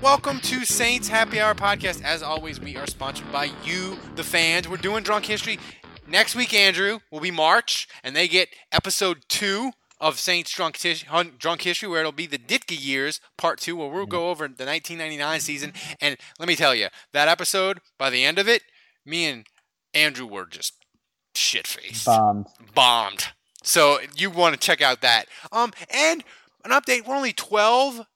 Welcome to Saints Happy Hour podcast. As always, we are sponsored by you, the fans. We're doing Drunk History. Next week, Andrew, will be March, and they get episode two of Saints Drunk, Tish- Drunk History, where it'll be the Ditka years, part two, where we'll go over the 1999 season. And let me tell you, that episode, by the end of it, me and Andrew were just shit faced. Bombed. Bombed. So you want to check out that. Um, and an update: we're only 12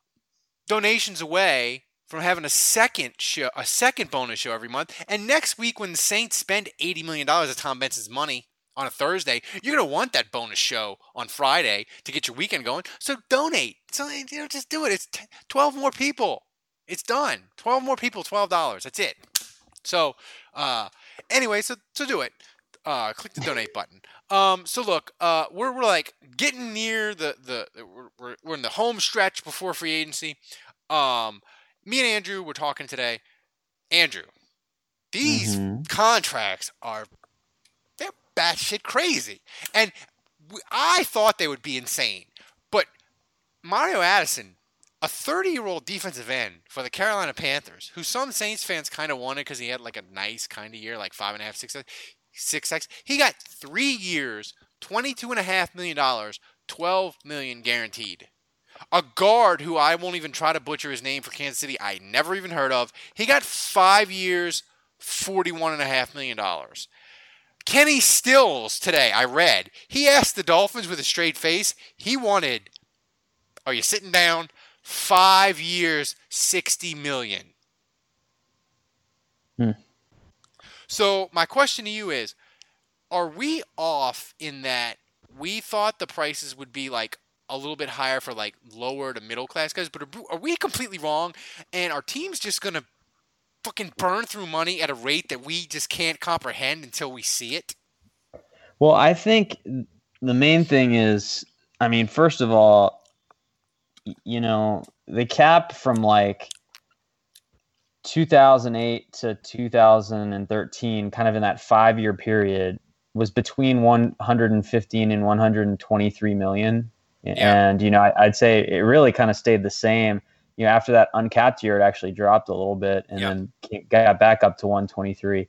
donations away from having a second show, a second bonus show every month. And next week, when the Saints spend eighty million dollars of Tom Benson's money on a Thursday, you're gonna want that bonus show on Friday to get your weekend going. So donate. So you know, just do it. It's t- twelve more people. It's done. Twelve more people. Twelve dollars. That's it. So, uh, anyway, so so do it. Uh, click the donate button. Um, so look, uh, we're, we're like getting near the the we're, we're, in the home stretch before free agency. Um, me and Andrew were talking today. Andrew, these Mhm. contracts are they're batshit crazy, and I thought they would be insane, but Mario Addison, a 30 year old defensive end for the Carolina Panthers, who some Saints fans kind of wanted because he had like a nice kind of year, like five and a half, six, six X. He got three years, twenty-two and a half million dollars, twelve million guaranteed. A guard who I won't even try to butcher his name for Kansas City, I never even heard of. He got five years, forty-one and a half million dollars. Kenny Stills today, I read, he asked the Dolphins with a straight face, he wanted, are you sitting down? Five years, sixty million. Hmm. So my question to you is, are we off in that we thought the prices would be like a little bit higher for like lower to middle class guys, but are, are we completely wrong? And our team's just gonna fucking burn through money at a rate that we just can't comprehend until we see it? Well, I think the main thing is, I mean, first of all, you know, the cap from like 2008 to 2013, kind of in that five year period, was between 115 and 123 million. Yeah. And, you know, I, I'd say it really kind of stayed the same. You know, after that uncapped year, it actually dropped a little bit and Yeah. then came, got back up to 123.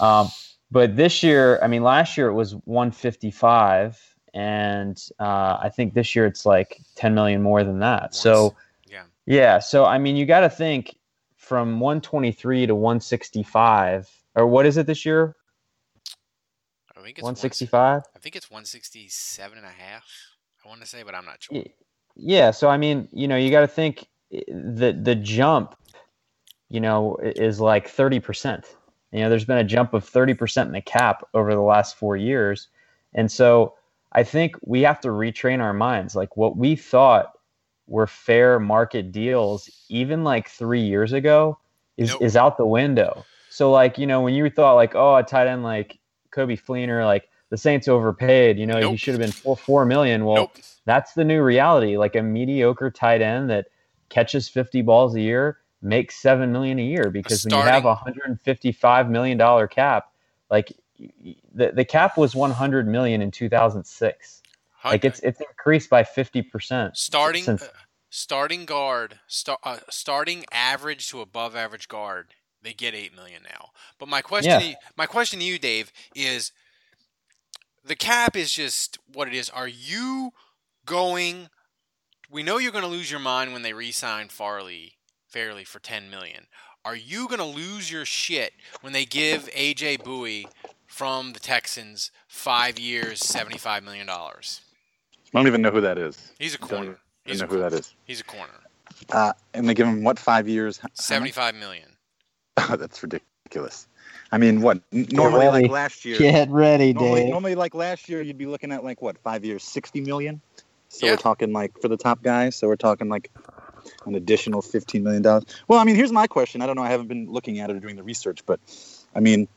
Um, but this year, I mean, last year it was 155, and uh, I think this year it's like 10 million more than that. So, yeah. yeah. So, I mean, you got to think from 123 to 165, or what is it this year? I think it's 165? I think it's 167 and a half. I want to say, but I'm not sure. Yeah. So, I mean, you know, you got to think i- the the jump, you know, is like 30%. You know, there's been a jump of 30% in the cap over the last four years. And so I think we have to retrain our minds. Like what we thought were fair market deals, even like three years ago, is, Nope. is out the window. So, like, you know, when you thought, like, oh, a tight end like Coby Fleener, like the Saints overpaid, you know, he should have been four, four million. Well, Nope. that's the new reality. Like a mediocre tight end that catches 50 balls a year makes seven million a year because when you have a 155 million dollar cap, like the, the cap was 100 million in 2006. Like it's it's increased by 50 percent. starting since- uh, starting guard, star, uh, starting average to above average guard, they get eight million now. But my question, Yeah. to you- my question to you, Dave, is the cap is just what it is. Are you going? We know you're going to lose your mind when they re-sign Fairley fairly for ten million. Are you going to lose your shit when they give AJ Bouye from the Texans five years, seventy-five million dollars? I don't even know who that is. He's a Don't corner. even He's know a who corner. that is. He's a corner. Uh, and they give him what five years? Seventy-five million. Oh, that's ridiculous. I mean, what n- normally ready. like last year? Get ready, Normally, Dave. normally, like last year, you'd be looking at like what five years, sixty million. So Yeah. we're talking like for the top guys. So we're talking like an additional fifteen million dollars. Well, I mean, here's my question. I don't know. I haven't been looking at it or doing the research, but I mean,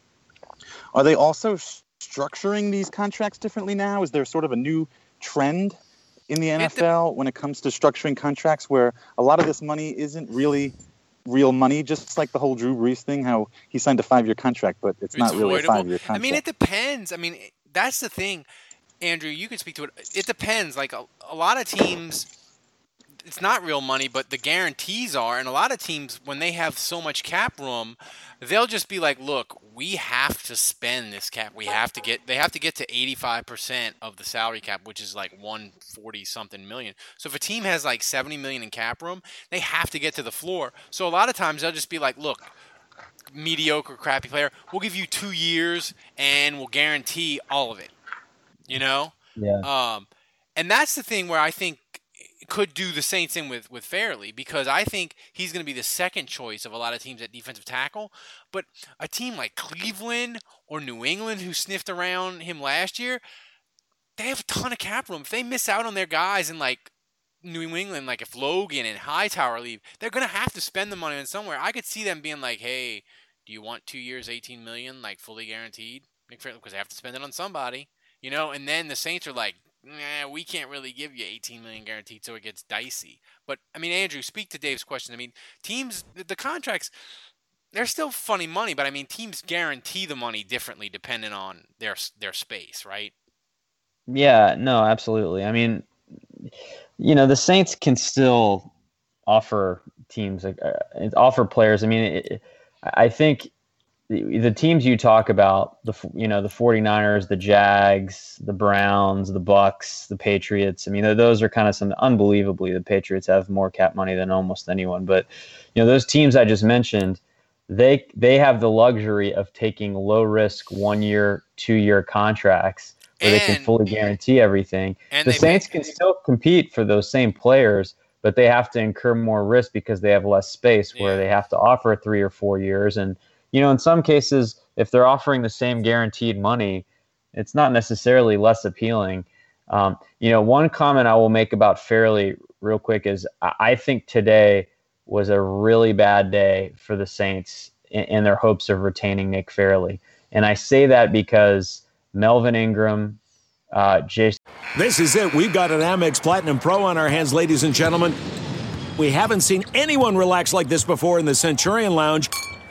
are they also s- structuring these contracts differently now? Is there sort of a new trend in the NFL when it comes to structuring contracts where a lot of this money isn't really real money, just like the whole Drew Brees thing, how he signed a five-year contract, but it's, not really a five-year contract. I mean, it depends. I mean, that's the thing, Andrew. You can speak to it. It depends. Like a, a lot of teams, it's not real money, but the guarantees are. And a lot of teams, when they have so much cap room, they'll just be like, "Look, we have to spend this cap. We have to get. They have to get to eighty-five percent of the salary cap, which is like one forty something million. So if a team has like seventy million in cap room, they have to get to the floor. So a lot of times they'll just be like, "Look." mediocre, crappy player. We'll give you two years and we'll guarantee all of it. You know, Yeah. um, and that's the thing where I think could do the same thing with with Fairley because I think he's going to be the second choice of a lot of teams at defensive tackle. But a team like Cleveland or New England who sniffed around him last year, they have a ton of cap room. If they miss out on their guys in like New England, like if Logan and Hightower leave, they're gonna have to spend the money on somewhere. I could see them being like, "Hey, do you want two years, eighteen million, like fully guaranteed?" Because they have to spend it on somebody, you know. And then the Saints are like, "Nah, we can't really give you eighteen million guaranteed," so it gets dicey. But I mean, Andrew, speak to Dave's question. I mean, teams, the, contracts, they're still funny money, but I mean, teams guarantee the money differently depending on their their space, right? Yeah, no, absolutely. I mean, you know, the Saints can still offer teams, uh, offer players. I mean, it, I think the, the teams you talk about, the you know, the 49ers, the Jags, the Browns, the Bucks, the Patriots. I mean, those are kind of some unbelievably. The Patriots have more cap money than almost anyone, but you know, those teams I just mentioned, they they have the luxury of taking low risk one year, two year contracts where they can fully guarantee everything. And the Saints can still compete for those same players, but they have to incur more risk because they have less space where Yeah. they have to offer three or four years. And, you know, in some cases, if they're offering the same guaranteed money, it's not necessarily less appealing. Um, you know, one comment I will make about Fairley real quick is I, think today was a really bad day for the Saints in, in their hopes of retaining Nick Fairley. And I say that because Melvin Ingram, uh, Jason. This is it. We've got an Amex Platinum Pro on our hands, ladies and gentlemen. We haven't seen anyone relax like this before in the Centurion Lounge.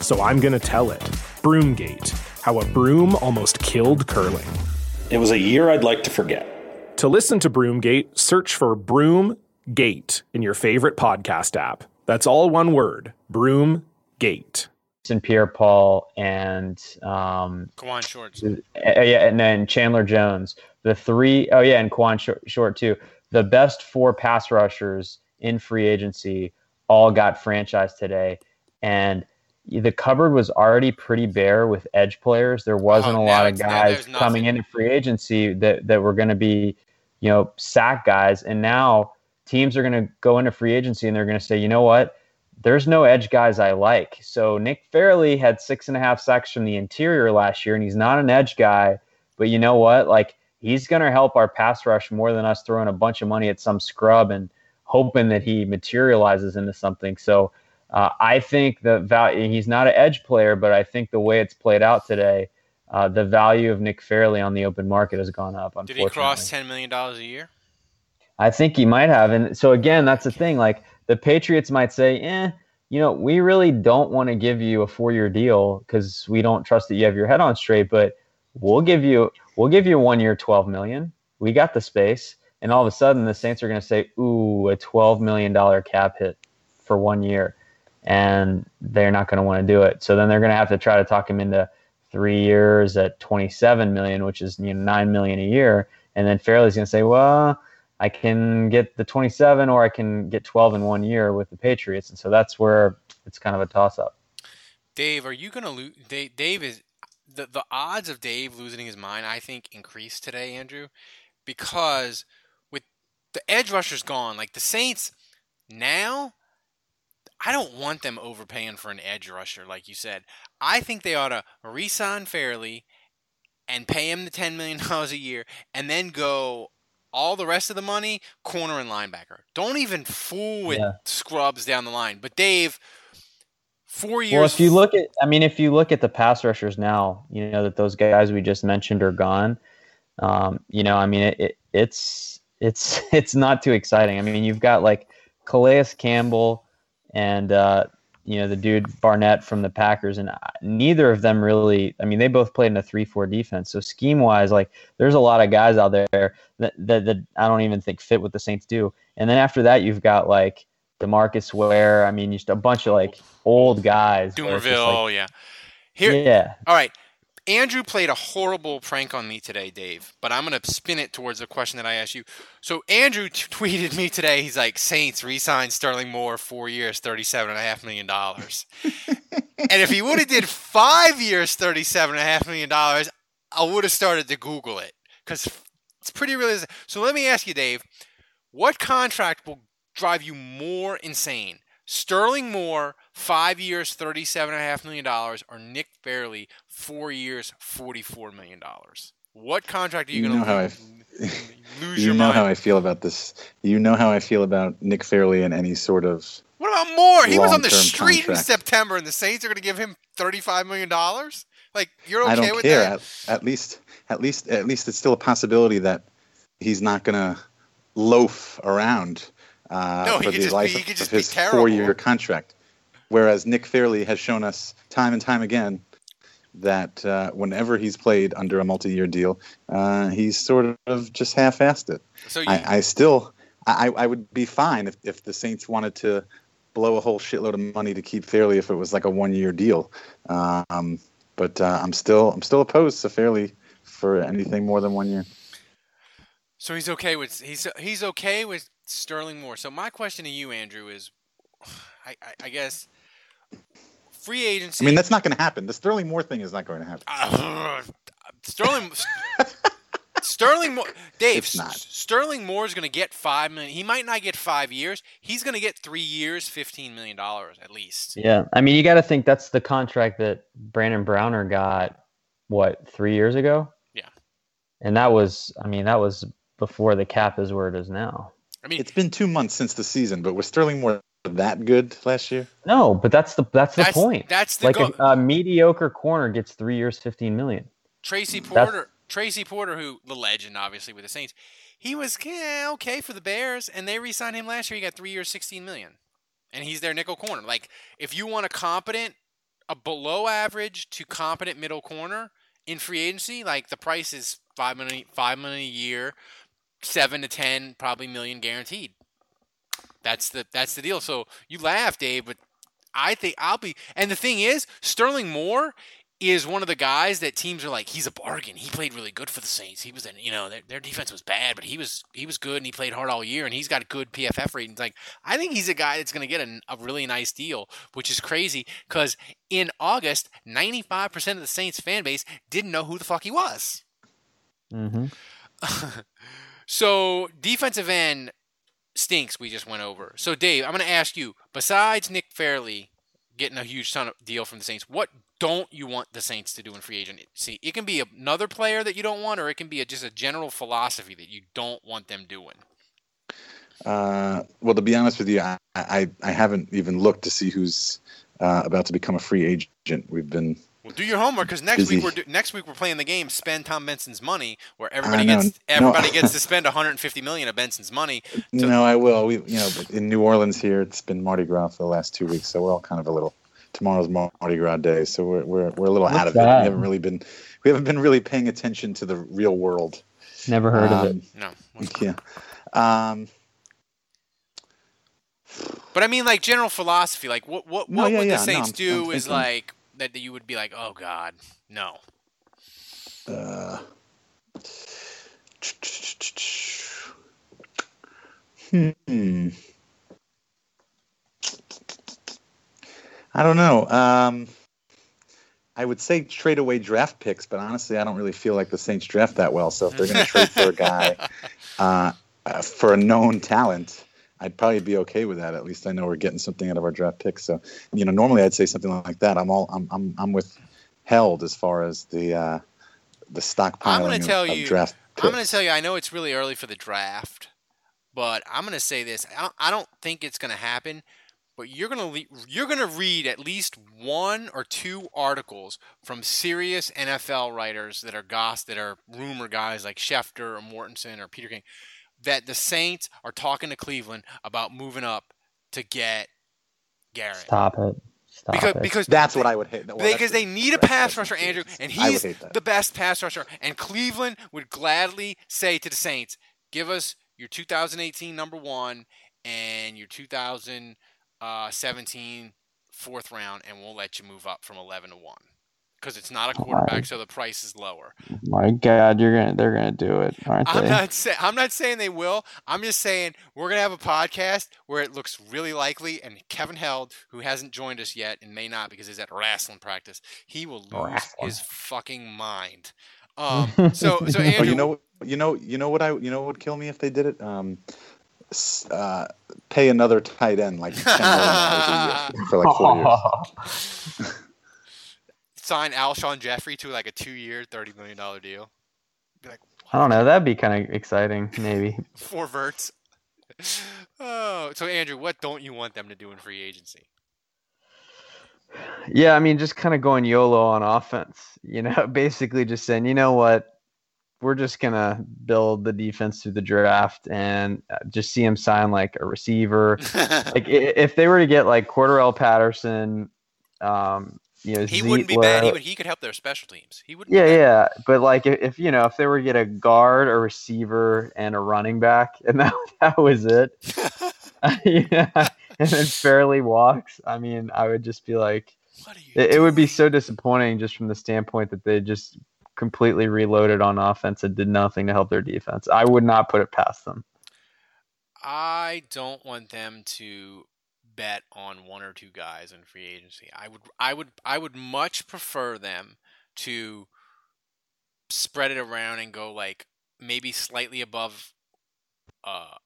so I'm going to tell it. Broomgate How a Broom Almost Killed Curling. It was a year I'd like to forget. To listen to Broomgate, search for Broomgate in your favorite podcast app. That's all one word Broomgate. Jason Pierre-Paul and um, Kawann Shorts. uh, yeah, and then Chandler Jones. The three, oh yeah, and Quan Short, Short too. The best four pass rushers in free agency all got franchised today, and the cupboard was already pretty bare with edge players. There wasn't Oh, a lot of guys coming into free agency that that were going to be, you know, sack guys, and now teams are going to go into free agency and they're going to say, you know what? There's no edge guys I like. So Nick Fairley had six and a half sacks from the interior last year, and he's not an edge guy. But you know what? Like he's going to help our pass rush more than us throwing a bunch of money at some scrub and hoping that he materializes into something. So uh, I think the value. He's not an edge player, but I think the way it's played out today, uh, the value of Nick Fairley on the open market has gone up. Did he cross ten million dollars a year? I think he might have. And so again, that's the thing. Like the Patriots might say, eh, you know, we really don't want to give you a four-year deal because we don't trust that you have your head on straight. But we'll give you, we'll give you one year, twelve million. We got the space. And all of a sudden, the Saints are going to say, ooh, a twelve million dollar cap hit for one year, and they're not going to want to do it. So then they're going to have to try to talk him into three years at twenty-seven million, which is you know nine million a year. And then Fairley's going to say, well. I can get the 27 or I can get 12 in one year with the Patriots. And so that's where it's kind of a toss up. Dave, are you gonna lose? Dave, Dave is the the odds of Dave losing his mind. I think increased today, Andrew, because with the edge rushers gone, like the Saints now. I don't want them overpaying for an edge rusher, like you said. I think they ought to re-sign Fairley and pay him the ten million dollars a year, and then go all the rest of the money corner and linebacker. Don't even fool with Yeah. scrubs down the line. But Dave, four years. Well, if you look at, I mean, if you look at the pass rushers now, you know that those guys we just mentioned are gone. Um, you know, I mean, it, it, it's it's it's not too exciting. I mean, you've got like Calais Campbell and uh, you know the dude Barnett from the Packers, and neither of them really. I mean, they both played in a three-four defense. So scheme-wise, like there's a lot of guys out there that, that that I don't even think fit what the Saints do. And then after that, you've got like Demarcus Ware. I mean, just a bunch of like old guys. Dumervil, like- yeah. Here, yeah. All right. Andrew played a horrible prank on me today, Dave, but I'm going to spin it towards the question that I asked you. So Andrew t- tweeted me today. He's like, Saints re-signed Sterling Moore four years, thirty-seven and a half million dollars. and if he would have did five years, thirty-seven and a half million dollars, I would have started to Google it because it's pretty realistic. So let me ask you, Dave, what contract will drive you more insane? Sterling Moore, five years, thirty-seven and a half million dollars, or Nick Fairley, four years, forty-four million dollars. What contract are you, You going know how I, to f- lose you know mind? how I feel about this. You know how I feel about Nick Fairley and any sort of What about Moore? He was on the street in. September, and the Saints are going to give him thirty-five million dollars. Like you're okay I don't with care. that? At, at least, at least, at least, it's still a possibility that he's not gonna loaf around uh, No, for the life be- he could of just be his four-year contract. Whereas Nick Fairley has shown us time and time again that uh, whenever he's played under a multi-year deal, uh, he's sort of just half-assed it. So you, I, I still, I, I would be fine if, if the Saints wanted to blow a whole shitload of money to keep Fairley if it was like a one-year deal. Um, but uh, I'm still, I'm still opposed to Fairley for anything more than one year. so he's okay with he's he's okay with Sterling Moore. So my question to you, Andrew, is, I, I, I guess, free agency. I mean, that's not going to happen. The Sterling Moore thing is not going to happen. Uh, Sterling Sterling Moore Dave It's not. Sterling Moore is going to get 5 million. He might not get 5 years. He's going to get 3 years, 15 million dollars at least. Yeah, I mean, you got to think that's the contract that Brandon Browner got. What three years ago? Yeah. And that was, I mean, that was before the cap is where it is now. I mean, it's been two months since the season, but with Sterling Moore that good last year? No, but that's the that's the That's- point. that's the like go- a, a mediocre corner gets three years, fifteen million. Tracy That's- Porter, Tracy Porter, who the legend, obviously with the Saints, he was yeah, okay for the Bears, and they re-signed him last year. He got three years, sixteen million, and he's their nickel corner. Like if you want a competent, a below average to competent middle corner in free agency, like the price is five million, five million a year, seven to ten probably million guaranteed. That's the that's the deal. So you laugh, Dave, but I think I'll be. And the thing is, Sterling Moore is one of the guys that teams are like, he's a bargain. He played really good for the Saints. He was, in, you know, their, their defense was bad, but he was he was good and he played hard all year and he's got a good PFF ratings. Like, I think he's a guy that's going to get a, a really nice deal, which is crazy because in August, 95% of the Saints fan base didn't know who the fuck he was. Mm-hmm. so defensive end stinks. We just went over. So Dave, I'm going to ask you. Besides Nick Fairley getting a huge ton of deal from the Saints, what don't you want the Saints to do in free agency? It can be another player that you don't want, or it can be a, just a general philosophy that you don't want them doing. Uh, well, to be honest with you, I, I, I haven't even looked to see who's uh, about to become a free agent. We've been well, do your homework because next Busy. week we're do, next week we're playing the game. Spend Tom Benson's money, where everybody gets everybody No. gets to spend 150 million of Benson's money. To, No, I will. We, you know, in New Orleans here, it's been Mardi Gras for the last two weeks, so we're all kind of a little. Tomorrow's Mardi Gras day, so we're we're, we're a little What's out of it. We haven't really been we haven't been really paying attention to the real world. Never heard of Um, it. No. Yeah. Um, But I mean, like general philosophy, like what what No, what yeah, would yeah, the no, Saints I'm- do I'm is thinking- like that, you would be like, oh God, no. uh, hmm. I don't know. Um, I would say trade away draft picks, but honestly, I don't really feel like the Saints draft that well. So if they're going to trade for a guy uh, uh, for a known talent, I'd probably be okay with that. At least I know we're getting something out of our draft picks. So you know, normally I'd say something like that. I'm all I'm I'm, I'm with held as far as the uh, the stockpiling I'm gonna tell of you. draft picks. I'm going to tell you. I know it's really early for the draft, but I'm going to say this. I don't, I don't think it's going to happen. But you're going to le- you're going to read at least one or two articles from serious NFL writers that are goss that are rumor guys like Schefter or Mortensen or Peter King that the Saints are talking to Cleveland about moving up to get Garrett. Stop it. Stop Because it. because That's what I would hate. Well, because they need a pass rusher, Andrew, and he's the best pass rusher. And Cleveland would gladly say to the Saints, "Give us your 2018 number one and your 2017 uh, fourth round, and we'll let you move up from 11 to one." Because it's not a quarterback, so the price is lower. My God, you're gonna they're gonna do it, aren't I'm they? not saying I'm not saying they will. I'm just saying we're gonna have a podcast where it looks really likely, and Kevin Held, who hasn't joined us yet and may not because he's at wrestling practice, he will lose Wrestling. his fucking mind. Um, so so Oh, Andrew, you know, you know, you know what I, you know what would kill me if they did it? Um, uh, pay another tight end like ten million dollars a year for like four years. sign Alshon Jeffery to like a two-year, thirty million dollar deal. Be like I don't know. That'd be kind of exciting, maybe. four verts. Oh, so Andrew, what don't you want them to do in free agency? Yeah, I mean, just kind of going YOLO on offense. You know, basically just saying, you know what, we're just gonna build the defense through the draft and uh, just see him sign like a receiver. like if they were to get like Cordarrelle Patterson, um, you know, He wouldn't be bad. He would. He could help their special teams. He wouldn't. Yeah, yeah, but like if, if you know if they were to get a guard, a receiver, and a running back, and that that was it, yeah, and then fairly walks. I mean, I would just be like, it, it would be so disappointing just from the standpoint that they just completely reloaded on offense and did nothing to help their defense. I would not put it past them. I don't want them to bet on one or two guys in free agency. I would I would I would much prefer them to spread it around and go like maybe slightly above uh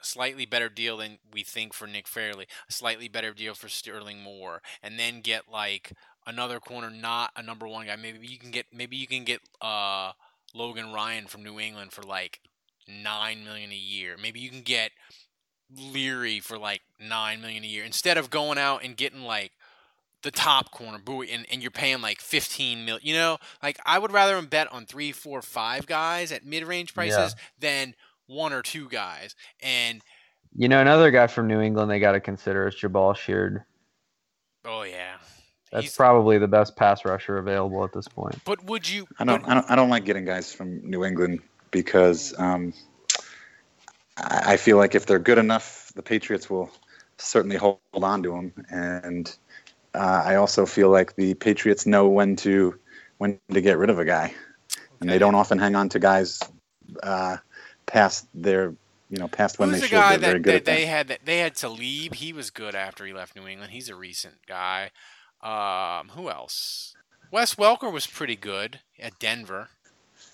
slightly better deal than we think for Nick Fairley, a slightly better deal for Sterling Moore, and then get like another corner, not a number one guy. Maybe you can get maybe you can get uh Logan Ryan from New England for like nine million a year. Maybe you can get Leary for like nine million a year instead of going out and getting like the top corner Bouye and, and you're paying like 15 mil you know like i would rather them bet on three four five guys at mid-range prices than one or two guys and You know, another guy from New England they got to consider is Jabaal Sheard. oh yeah That's probably the best pass rusher available at this point. but would you I don't, I don't, I don't like getting guys from New England because um, I, I feel like if they're good enough, the Patriots will certainly hold on to him. And uh, I also feel like the Patriots know when to when to get rid of a guy, and they don't often hang on to guys uh, past their you know past when Who's they the should. guy They're very that, good that at that. they had? That they had Talib. He was good after he left New England. He's a recent guy. Um, who else? Wes Welker was pretty good at Denver.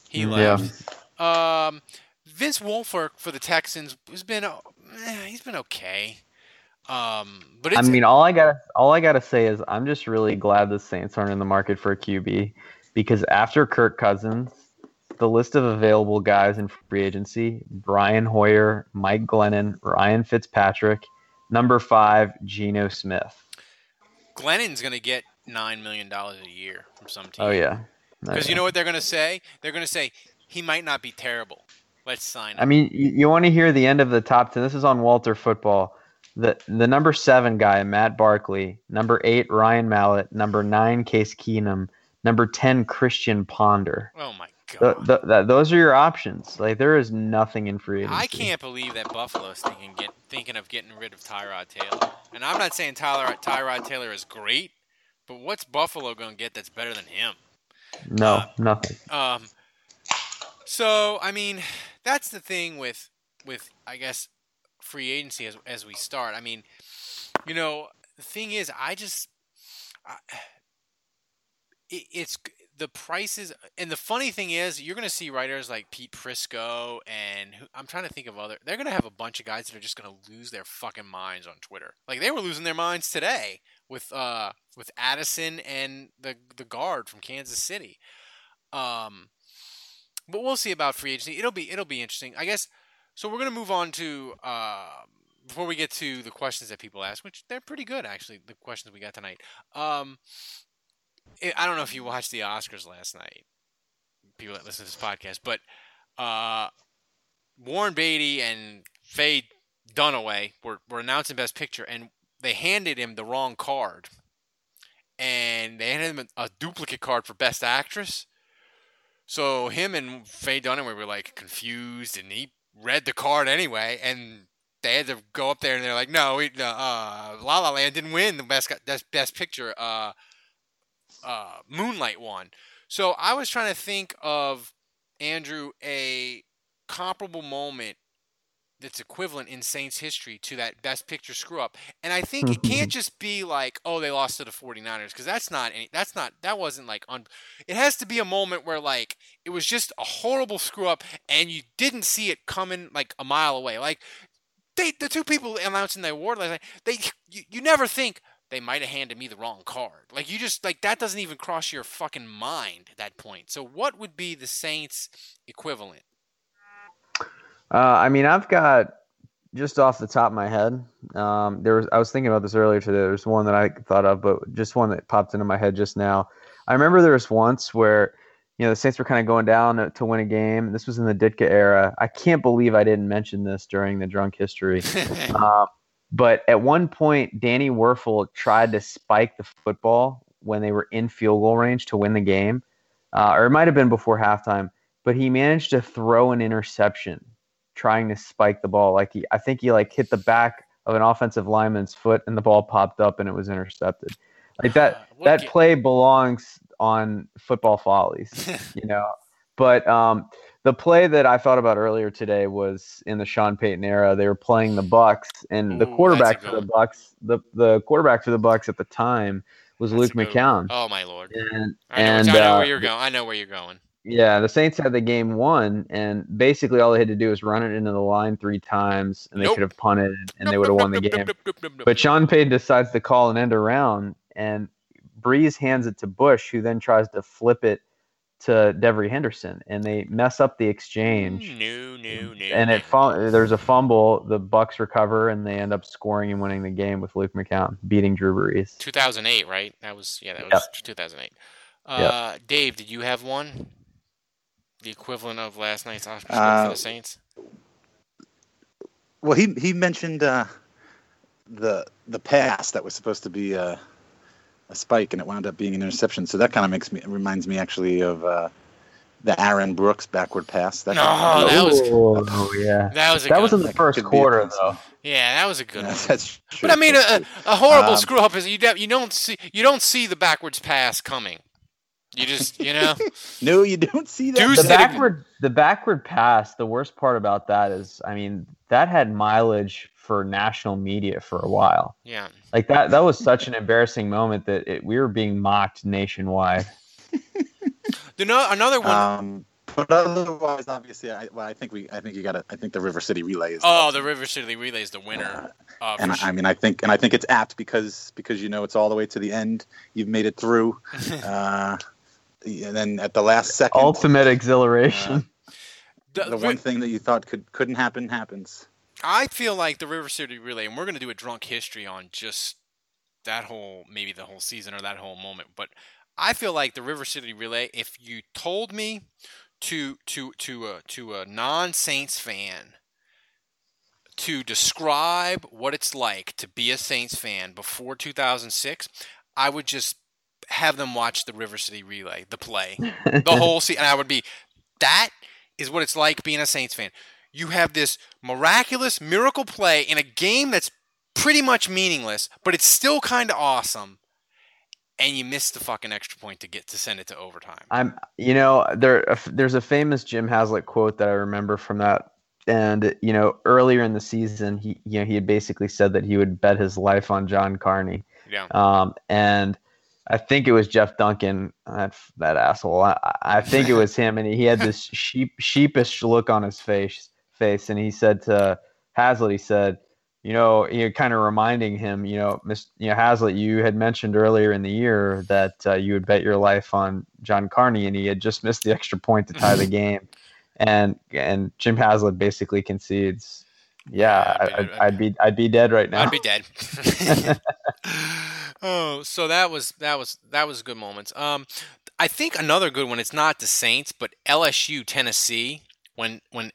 He Yeah. left. Um, Vince Wilfork for the Texans has been uh, eh, he's been okay. Um, but I mean, all I got all I gotta say is I'm just really glad the Saints aren't in the market for a QB because after Kirk Cousins, the list of available guys in free agency: Brian Hoyer, Mike Glennon, Ryan Fitzpatrick, number five, Geno Smith. Glennon's going to get nine million dollars a year from some team. Oh yeah, Oh, Because you know what they're going to say? They're going to say he might not be terrible. Let's sign him. I mean, you, you want to hear the end of the top ten? This is on Walter Football. The the number seven guy, Matt Barkley. Number eight, Ryan Mallett. Number nine, Case Keenum. Number ten, Christian Ponder. oh my god! th- th- those are your options. Like there is nothing in free agency. I can't believe that Buffalo's thinking get thinking of getting rid of Tyrod Taylor. And I'm not saying Tyler Tyrod Taylor is great, but what's Buffalo going to get that's better than him? No, nothing. Um, so I mean, that's the thing with with I guess free agency as as we start. I mean, you know, the thing is, I just I, it, it's the prices, and the funny thing is, you're going to see writers like Pete Prisco and who, I'm trying to think of other. They're going to have a bunch of guys that are just going to lose their fucking minds on Twitter. Like they were losing their minds today with uh with Addison and the the guard from Kansas City. Um, but we'll see about free agency. It'll be it'll be interesting, I guess. So we're gonna move on to uh, before we get to the questions that people ask, which they're pretty good actually. The questions we got tonight. Um, I I don't know if you watched the Oscars last night, people that listen to this podcast, but uh, Warren Beatty and Faye Dunaway were, were announcing Best Picture, and they handed him the wrong card, and they handed him a, a duplicate card for Best Actress. So him and Faye Dunaway were like confused, and he read the card anyway, and they had to go up there and they're like, "No, we, uh, La La Land didn't win the best best, best picture. Uh, uh, Moonlight won." So I was trying to think of Andrew a comparable moment that's equivalent in Saints history to that best picture screw up. And I think it can't mm-hmm. just be like, oh, they lost to the 49ers because that's not any that's not that wasn't like un it has to be a moment where like it was just a horrible screw up and you didn't see it coming like a mile away. Like they the two people announcing the award last night, they you, you never think they might have handed me the wrong card. Like you just like that doesn't even cross your fucking mind at that point. So what would be the Saints equivalent? Uh, I mean, I've got just off the top of my head. Um, there was I was thinking about this earlier today. There's one that I thought of, but just one that popped into my head just now. I remember there was once where you know the Saints were kind of going down to, win a game. This was in the Ditka era. I can't believe I didn't mention this during the drunk history. uh, but at one point, Danny Wuerffel tried to spike the football when they were in field goal range to win the game, uh, or it might have been before halftime. But he managed to throw an interception trying to spike the ball. Like he, I think he like hit the back of an offensive lineman's foot, and the ball popped up and it was intercepted. Like that. that play belongs on football follies, you know. But um, the play that I thought about earlier today was in the Sean Payton era. They were playing the Bucks, and the quarterback for the Bucks, the the quarterback for the Bucks at the time was Luke McCown. Oh my lord! And I know, and I know uh, where you're going. I know where you're going. Yeah, the Saints had the game won, and basically all they had to do was run it into the line three times, and they Nope. could have punted, and they would have won the game. But Sean Payton decides to call an end around, and Brees hands it to Bush, who then tries to flip it to Devery Henderson, and they mess up the exchange. No, no, no. And it fum- there's a fumble. The Bucks recover, and they end up scoring and winning the game with Luke McCown beating Drew Brees. 2008, right? That was yeah, that was Yep. 2008. Yep. Uh, Dave, did you have one? The equivalent of last night's Oscar Uh, for the Saints? Well, he he mentioned uh, the the pass that was supposed to be a, a spike, and it wound up being an interception. So that kind of makes me reminds me actually of uh, the Aaron Brooks backward pass. That No, could- that was Oh yeah. that was a That was in the first could be a quarter though. Yeah, that was a good Yeah, one. that's true. But I mean, a, a, horrible Um, screw up is you you don't see you don't see the backwards pass coming. You just you know No, you don't see that. Deuce The backward the backward pass, the worst part about that is I mean, that had mileage for national media for a while. yeah. Like that that was such an embarrassing moment that it, we were being mocked nationwide. You know another one. Um, but otherwise, obviously, I, well, I think we, I think you got to, I think the River City relay is. oh, the River City Relay is the winner. Uh, and I, sure. I mean, I think, and I think it's apt because because you know it's all the way to the end. You've made it through. uh, and then at the last second, Ultimate uh, exhilaration. The- the one thing that you thought could couldn't happen happens. I feel like the River City Relay, and we're going to do a drunk history on just that whole, maybe the whole season or that whole moment. But I feel like the River City Relay, if you told me to to to a to a non Saints fan to describe what it's like to be a Saints fan before 2006, I would just have them watch the River City Relay, the play, the whole season, and I would be that is what it's like being a Saints fan. You have this miraculous miracle play in a game that's pretty much meaningless, but it's still kind of awesome. And you miss the fucking extra point to get to send it to overtime. I'm, you know, there there's a famous Jim Haslett quote that I remember from that, and you know, earlier in the season, he, you know, he had basically said that he would bet his life on John Carney, Yeah. um, and I think it was Jeff Duncan, that that asshole. I, I think it was him, and he had this sheep sheepish look on his face, face, and he said to Haslett, he said, you know, you're kind of reminding him, you know, Miss, you know, Haslett, you had mentioned earlier in the year that uh, you would bet your life on John Carney, and he had just missed the extra point to tie the game, and and Jim Haslett basically concedes, yeah, I, I'd, I'd be I'd be dead right now. I'd be dead. oh, so that was that was that was good moments. Um, I think another good one. It's not the Saints, but LSU Tennessee when when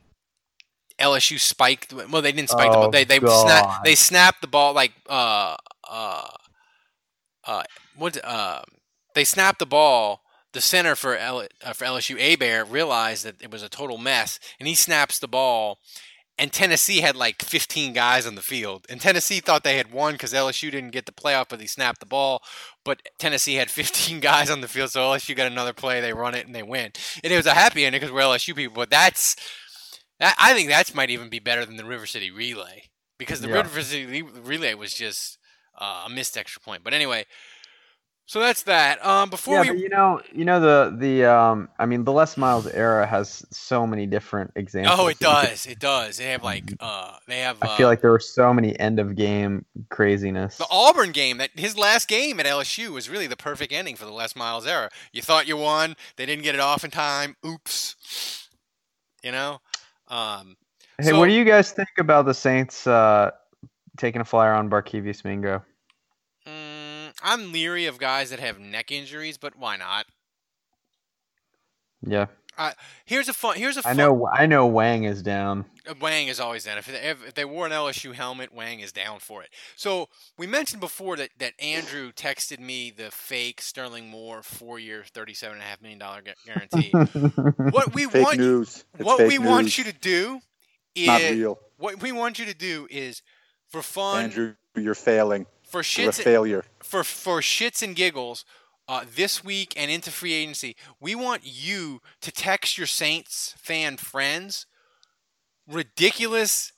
LSU spiked. Well, they didn't spike the Oh, ball. They they snap, they snapped the ball like uh uh uh what uh they snapped the ball. The center for L, uh, for LSU, Hebert, realized that it was a total mess, and he snaps the ball and Tennessee had like 15 guys on the field. And Tennessee thought they had won because LSU didn't get the playoff, but they snapped the ball. But Tennessee had 15 guys on the field, so LSU got another play. They run it and they win. And it was a happy ending because we're LSU people. But that's, that, I think that might even be better than the River City Relay because the Yeah. River City Relay was just uh, a missed extra point. But anyway, so that's that. Um, before yeah, we you know, you know the the um, I mean, the Les Miles era has so many different examples. Oh, it that you could- does. It does. They have like uh, they have. I uh, feel like there were so many end of game craziness. The Auburn game, that his last game at LSU was really the perfect ending for the Les Miles era. You thought you won, they didn't get it off in time. Oops. You know. Um, Hey, so- what do you guys think about the Saints uh, taking a flyer on Barkevius Mingo? I'm leery of guys that have neck injuries, but why not? Yeah, Uh, here's a fun. Here's a fun. I know. I know Wang is down. Uh, Wang is always down. If they, if if they wore an LSU helmet, Wang is down for it. So we mentioned before that, that Andrew texted me the fake Sterling Moore four year, thirty-seven and a half million dollar guarantee. what we Fake want, news. It's what fake we want you to do is Not real. what we want you to do is for fun, Andrew, you're failing. For You're a shits, failure. for for shits and giggles. Uh, this week and into free agency, we want you to text your Saints fan friends ridiculous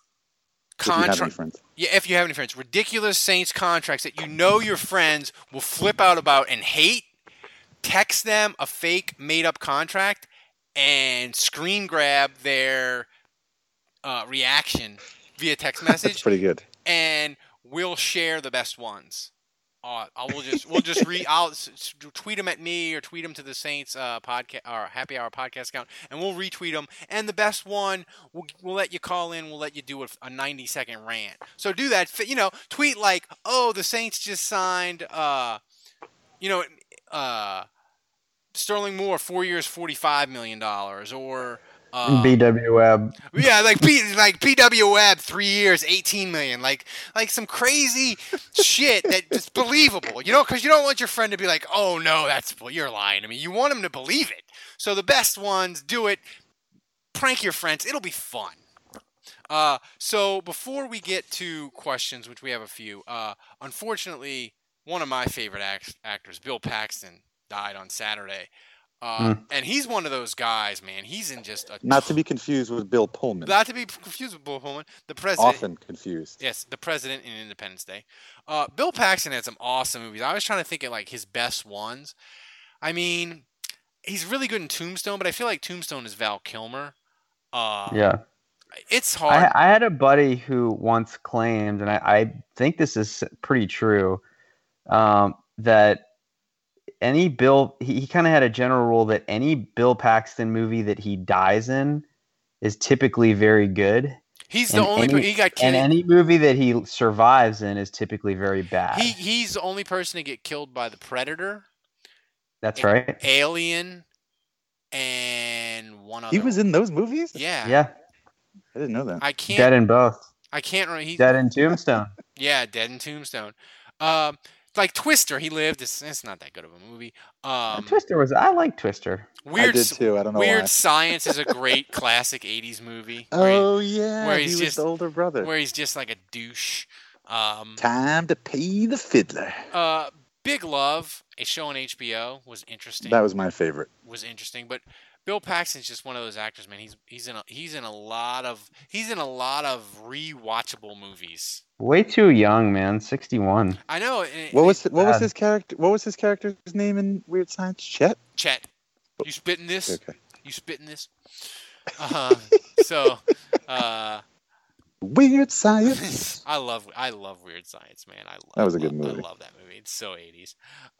If you have any contract. friends. Yeah, if you have any friends, ridiculous Saints contracts that you know your friends will flip out about and hate. Text them a fake made up contract and screen grab their uh, reaction via text That's message, pretty good. and we'll share the best ones. Uh, I will just we'll just re I'll s- tweet them at me or tweet them to the Saints uh, podcast or Happy Hour podcast account, and we'll retweet them. And the best one, we'll, we'll let you call in. We'll let you do a, a ninety second rant. So do that. You know, tweet like, "Oh, the Saints just signed." Uh, you know, uh, Sterling Moore, four years, forty five million dollars, or Uh, BW Webb. yeah, like P, like PW Webb, three years, eighteen million, like like some crazy shit that is believable. You know, because you don't want your friend to be like, "Oh no, that's well, you're lying." I mean, you want him to believe it. So the best ones do it. Prank your friends; it'll be fun. Uh, so before we get to questions, which we have a few, uh, unfortunately, one of my favorite act- actors, Bill Paxton, died on Saturday. Uh, Hmm. And he's one of those guys, man. He's in just a Not to be confused with Bill Pullman. not to be confused with Bill Pullman, the president. Often confused. Yes, the president in Independence Day. Uh, Bill Paxton had some awesome movies. I was trying to think of like his best ones. I mean, he's really good in Tombstone, but I feel like Tombstone is Val Kilmer. Uh, Yeah. it's hard. I, I had a buddy who once claimed, and I, I think this is pretty true, um, that any Bill, he, he kind of had a general rule that any Bill Paxton movie that he dies in is typically very good. He's the only any- he got killed. and any movie that he survives in is typically very bad. he he's the only person to get killed by the Predator, That's right. Alien, and one other. He was in those movies? Yeah. Yeah, I didn't know that. I can't. dead in both. I can't remember. He, Dead in Tombstone. Yeah, Dead in Tombstone. Um, like Twister, he lived. It's, it's not that good of a movie. Um, Twister was. I like Twister. Weird, did too, I don't know Weird why. Science is a great classic '80s movie. where he- Oh yeah, where he's was just the older brother. where he's just like a douche. Um, Time to pay the fiddler. uh, Big Love, a show on HBO, was interesting. That was my favorite. was interesting, but Bill Paxton's just one of those actors, man. He's he's in a, he's in a lot of he's in a lot of rewatchable movies. Way too young, man. Sixty-one. I know. and- What was what was his character? What was his character's name in Weird Science? Chet. Chet, you spitting this? Okay. You spitting this? Uh, so, uh, Weird Science. I love I love Weird Science, man. I love, That was a good love- movie. I love that movie. It's so 80s.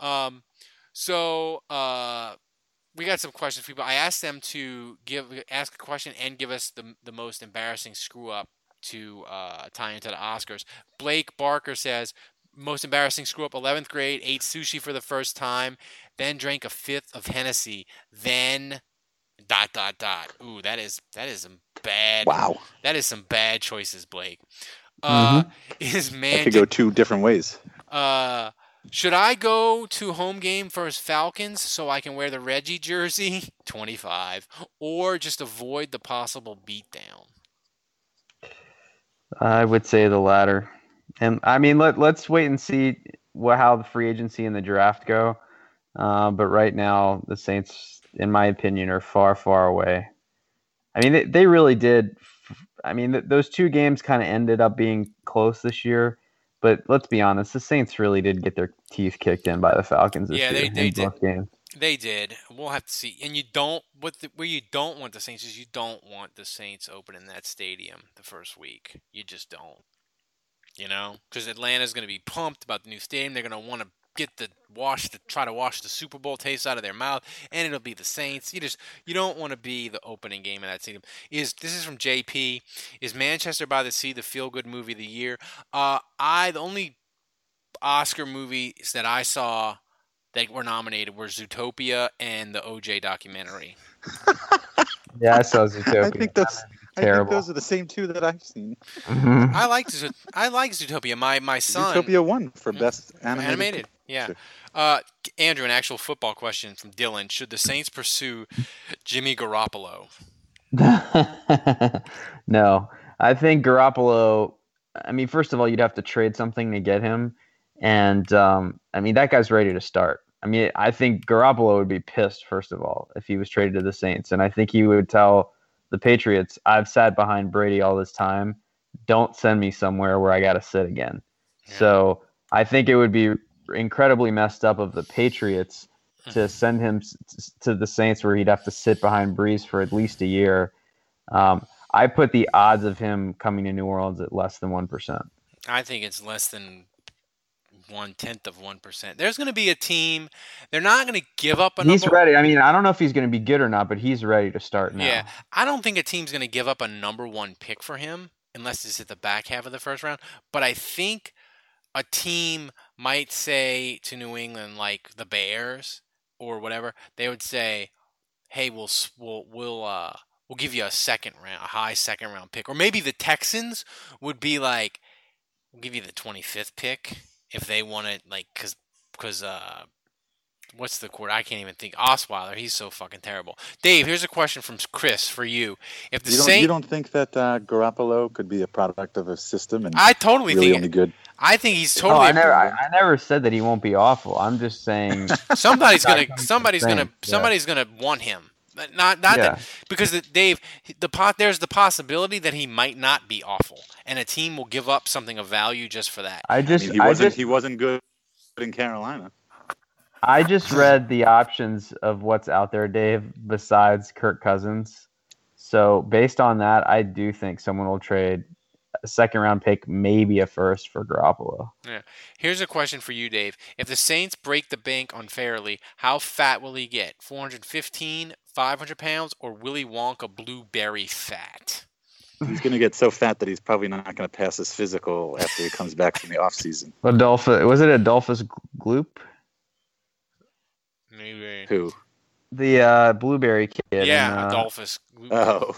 Um, so uh, we got some questions for people. I asked them to give ask a question and give us the the most embarrassing screw up to uh, tie into the Oscars. Blake Barker says most embarrassing screw up 11th grade ate sushi for the first time then drank a fifth of hennessy then dot dot dot ooh that is that is some bad Wow. that is some bad choices blake uh is That man could go two different ways. uh, should I go to home game versus Falcons so I can wear the Reggie jersey? 25. Or just avoid the possible beatdown? I would say the latter. And I mean, let let's wait and see what how the free agency and the draft go. Uh, but right now, the Saints, in my opinion, are far, far away. I mean, they, they really did. I mean, th- those two games kind of ended up being close this year. But let's be honest, the Saints really did get their teeth kicked in by the Falcons this Yeah, year they- they both games. They did. We'll have to see. And you don't what the, where you don't want the Saints is you don't want the Saints opening that stadium the first week. You just don't. You know, because Atlanta's going to be pumped about the new stadium. They're going to want to get the wash to try to wash the Super Bowl taste out of their mouth, and it'll be the Saints. You just you don't want to be the opening game of that stadium. Is this is from JP? Is Manchester by the Sea the feel good movie of the year? Uh, I the only Oscar movies that I saw that were nominated were Zootopia and the OJ documentary. Yeah, I saw Zootopia. I think that's. I think those are the same two that I've seen. I liked Zo- I like Zootopia. My my son Zootopia won for best animated. animated. Yeah. Uh, Andrew, an actual football question from Dylan: Should the Saints pursue Jimmy Garoppolo? no, I think Garoppolo. I mean, first of all, you'd have to trade something to get him, and um, I mean that guy's ready to start. I mean, I think Garoppolo would be pissed first of all if he was traded to the Saints, and I think he would tell the Patriots, "I've sat behind Brady all this time. Don't send me somewhere where I got to sit again." So I think it would be incredibly messed up of the Patriots to send him to the Saints where he'd have to sit behind Brees for at least a year. Um, I put the odds of him coming to New Orleans at less than one percent. I think it's less than one tenth of one percent. There's going to be a team. They're not going to give up a He's number. ready. I mean, I don't know if he's going to be good or not, but he's ready to start now. Yeah, I don't think a team's going to give up a number one pick for him unless it's at the back half of the first round. But I think a team might say to New England, like the Bears or whatever, they would say, "Hey, we'll we'll we'll uh, we'll give you a second round, a high second round pick, or maybe the Texans would be like, we'll give you the 25th pick if they want it, like, cause, cause, uh, what's the quarter? I can't even think. Osweiler, he's so fucking terrible. Dave, here's a question from Chris for you. If the You don't, Saint, you don't think that uh, Garoppolo could be a product of a system and I totally really think only good? I think he's Oh, totally. I never, I, I never said that he won't be awful. I'm just saying somebody's gonna, somebody's gonna, saying, yeah. somebody's gonna want him. But Not, not Yeah. that because the, Dave, the pot, there's the possibility that he might not be awful, and a team will give up something of value just for that. I just, I mean, he I wasn't. just, he wasn't good in Carolina. I just read the options of what's out there, Dave, besides Kirk Cousins. So based on that, I do think someone will trade a second round pick, maybe a first for Garoppolo. Yeah. Here's a question for you, Dave. If the Saints break the bank unfairly, how fat will he get? 415, 500 pounds, or Willy Wonka blueberry fat? He's going to get so fat that he's probably not going to pass his physical after he comes back from the off season. Adolphus, was it Adolphus Gloop? Maybe. Who? The uh, blueberry kid. Yeah, in, uh, Adolphus. Oh,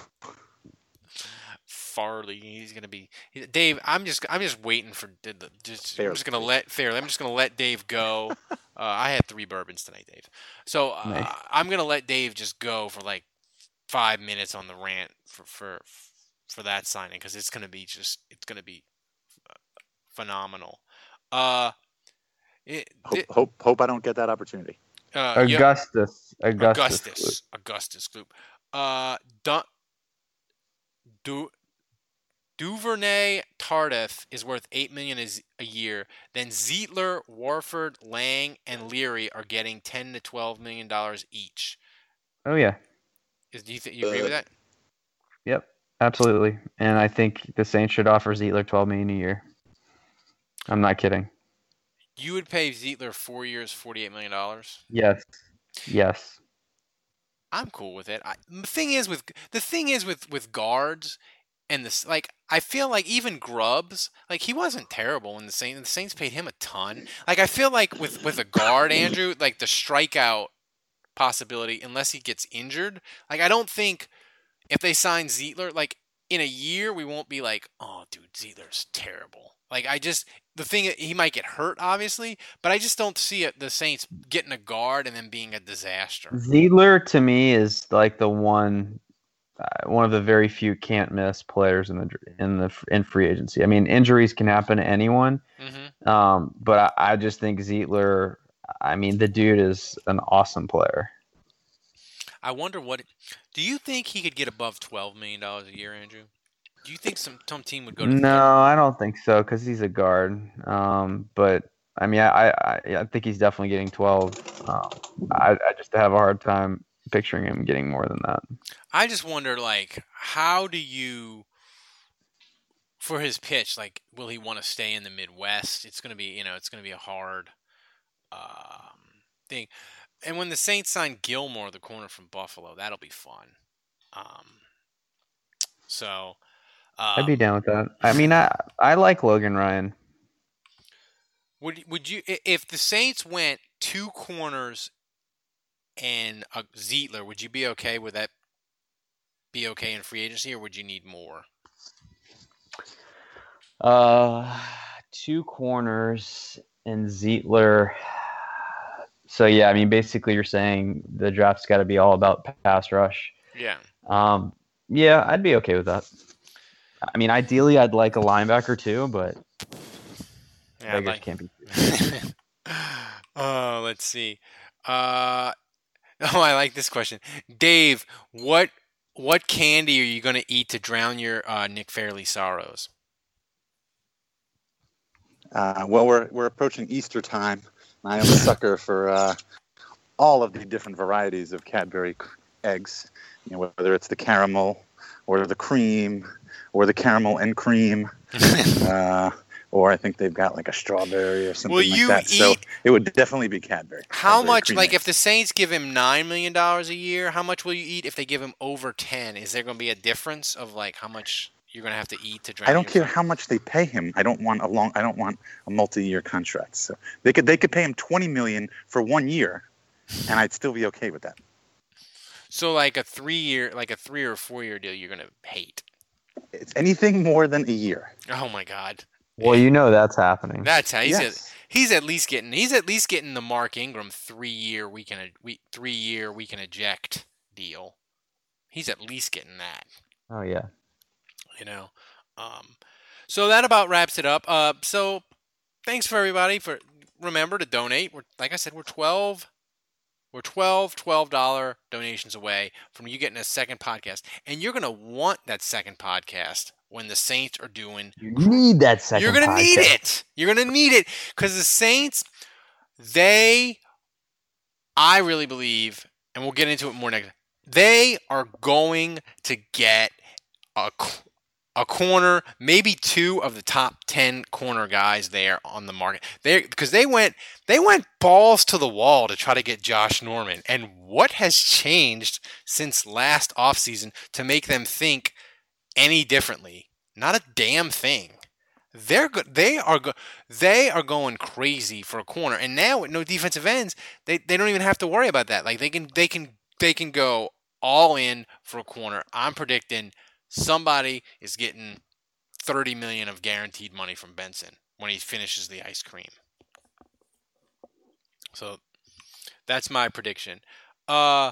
Fairley. He's gonna be Dave. I'm just I'm just waiting for the, the- just I'm just gonna let fairly. I'm just gonna let Dave go. uh, I had three bourbons tonight, Dave. So uh, Nice. I'm gonna let Dave just go for like five minutes on the rant for for for that signing because it's gonna be just it's gonna be uh, phenomenal. Uh, it, hope, hope hope I don't get that opportunity. Uh, yeah. Augustus. Augustus. Augustus. Augustus Gloop. Uh, du- du- Duvernay Tardif is worth eight million a year. Then Zeitler, Warford, Lang, and Leary are getting ten to twelve million dollars each. Oh yeah. Is, do you think you agree with that? Yep. Absolutely. And I think the Saints should offer Zeitler twelve million a year. I'm not kidding. You would pay Zeitler four years, forty-eight million dollars. Yes. Yes. I'm cool with it. I, the thing is with the thing is with with guards and this like I feel like even Grubbs like he wasn't terrible when the Saints the Saints paid him a ton. Like I feel like with with a guard Andrew like the strikeout possibility unless he gets injured. Like I don't think if they sign Zeitler like in a year we won't be like oh dude Zeitler's terrible. Like I just the thing he might get hurt obviously, but I just don't see it, the Saints getting a guard and then being a disaster. Zeitler to me is like the one, uh, one of the very few can't miss players in the in the in free agency. I mean, injuries can happen to anyone, Mhm. um, but I, I just think Zeitler. I mean, the dude is an awesome player. I wonder what. Do you think he could get above twelve million dollars a year, Andrew? Do you think some some team would go to? No, I don't think so because he's a guard. Um, but I mean, I, I I think he's definitely getting twelve. Um, I I just have a hard time picturing him getting more than that. I just wonder, like, how do you, for his pitch, like, will he want to stay in the Midwest? It's gonna be, you know, it's gonna be a hard um, thing. And when the Saints sign Gilmore, the corner from Buffalo, that'll be fun. Um, so. Uh, I'd be down with that. I mean, I I like Logan Ryan. Would would you if the Saints went two corners and a Zeitler, would you be okay with that? Be okay in free agency, or would you need more? Uh, two corners and Zeitler. So yeah, I mean, basically, you're saying the draft's got to be all about pass rush. Yeah. Um, yeah, I'd be okay with that. I mean, ideally, I'd like a linebacker too, but Yeah, beggars like- can't be. Oh, let's see. Uh, oh, I like this question, Dave. What what candy are you going to eat to drown your uh, Nick Fairley sorrows? Uh, well, we're we're approaching Easter time. I am a sucker for uh, all of the different varieties of Cadbury eggs. You know, whether it's the caramel or the cream or the caramel and cream, uh, or I think they've got like a strawberry or something like that. So it would definitely be Cadbury. How Cadbury much? Like, eggs. if the Saints give him nine million dollars a year, how much will you eat? If they give him over ten, is there going to be a difference of like how much you're going to have to eat to drink. I don't your care how much they pay him. I don't want a long. I don't want a multi-year contract. So they could they could pay him twenty million for one year, and I'd still be okay with that. So like a three year, like a three or four year deal, you're gonna hate. It's anything more than a year. Oh my god. Well, you know that's happening. That's how he's Yes. at, he's at least getting he's at least getting the Mark Ingram three year we can we three year we can eject deal. He's at least getting that. Oh yeah. You know. Um, so that about wraps it up. Uh, so thanks for everybody for remember to donate. We're like I said, we're twelve. We're 12 $12 donations away from you getting a second podcast. And you're going to want that second podcast when the Saints are doing You need that second. you're gonna need it. You're gonna need it because the Saints, they, I really believe, and we'll get into it more next. They are going to get a a corner, maybe two of the top ten corner guys there on the market. They because they went they went balls to the wall to try to get Josh Norman. And what has changed since last offseason to make them think any differently? Not a damn thing. They're go- they are go- they are going crazy for a corner, and now with no defensive ends, they, they don't even have to worry about that. Like they can they can they can go all in for a corner. I'm predicting somebody is getting 30 million of guaranteed money from Benson when he finishes the ice cream. So that's my prediction. Uh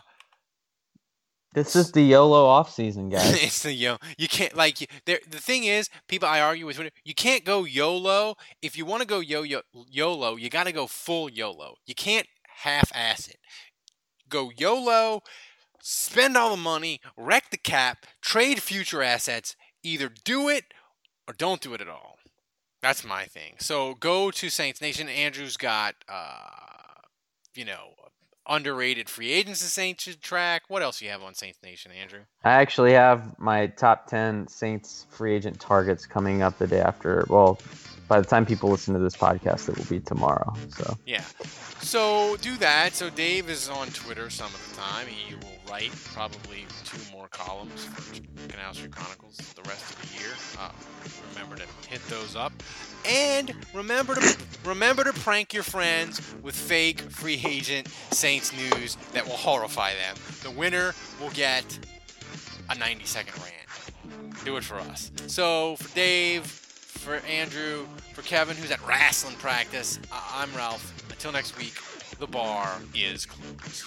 This is the YOLO offseason, guys. it's the yo. You can't like you- there. The thing is, people I argue with. You can't go YOLO. If you want to go yo yo YOLO, you got to go full YOLO. You can't half-ass it. Go YOLO. Spend all the money, wreck the cap, trade future assets. Either do it or don't do it at all. That's my thing. So go to Saints Nation. Andrew's got, uh, you know, underrated free agents the Saints should track. What else you have on Saints Nation, Andrew? I actually have my top 10 Saints free agent targets coming up the day after. Well, by the time people listen to this podcast, it will be tomorrow. So Yeah. So do that. So Dave is on Twitter some of the time. He will write probably two more columns for Canal Street Chronicles the rest of the year. Uh, remember to hit those up, and remember to remember to prank your friends with fake free agent Saints news that will horrify them. The winner will get a 90 second rant. Do it for us. So for Dave, for Andrew, for Kevin, who's at wrestling practice, I- I'm Ralph. Until next week, the bar is closed.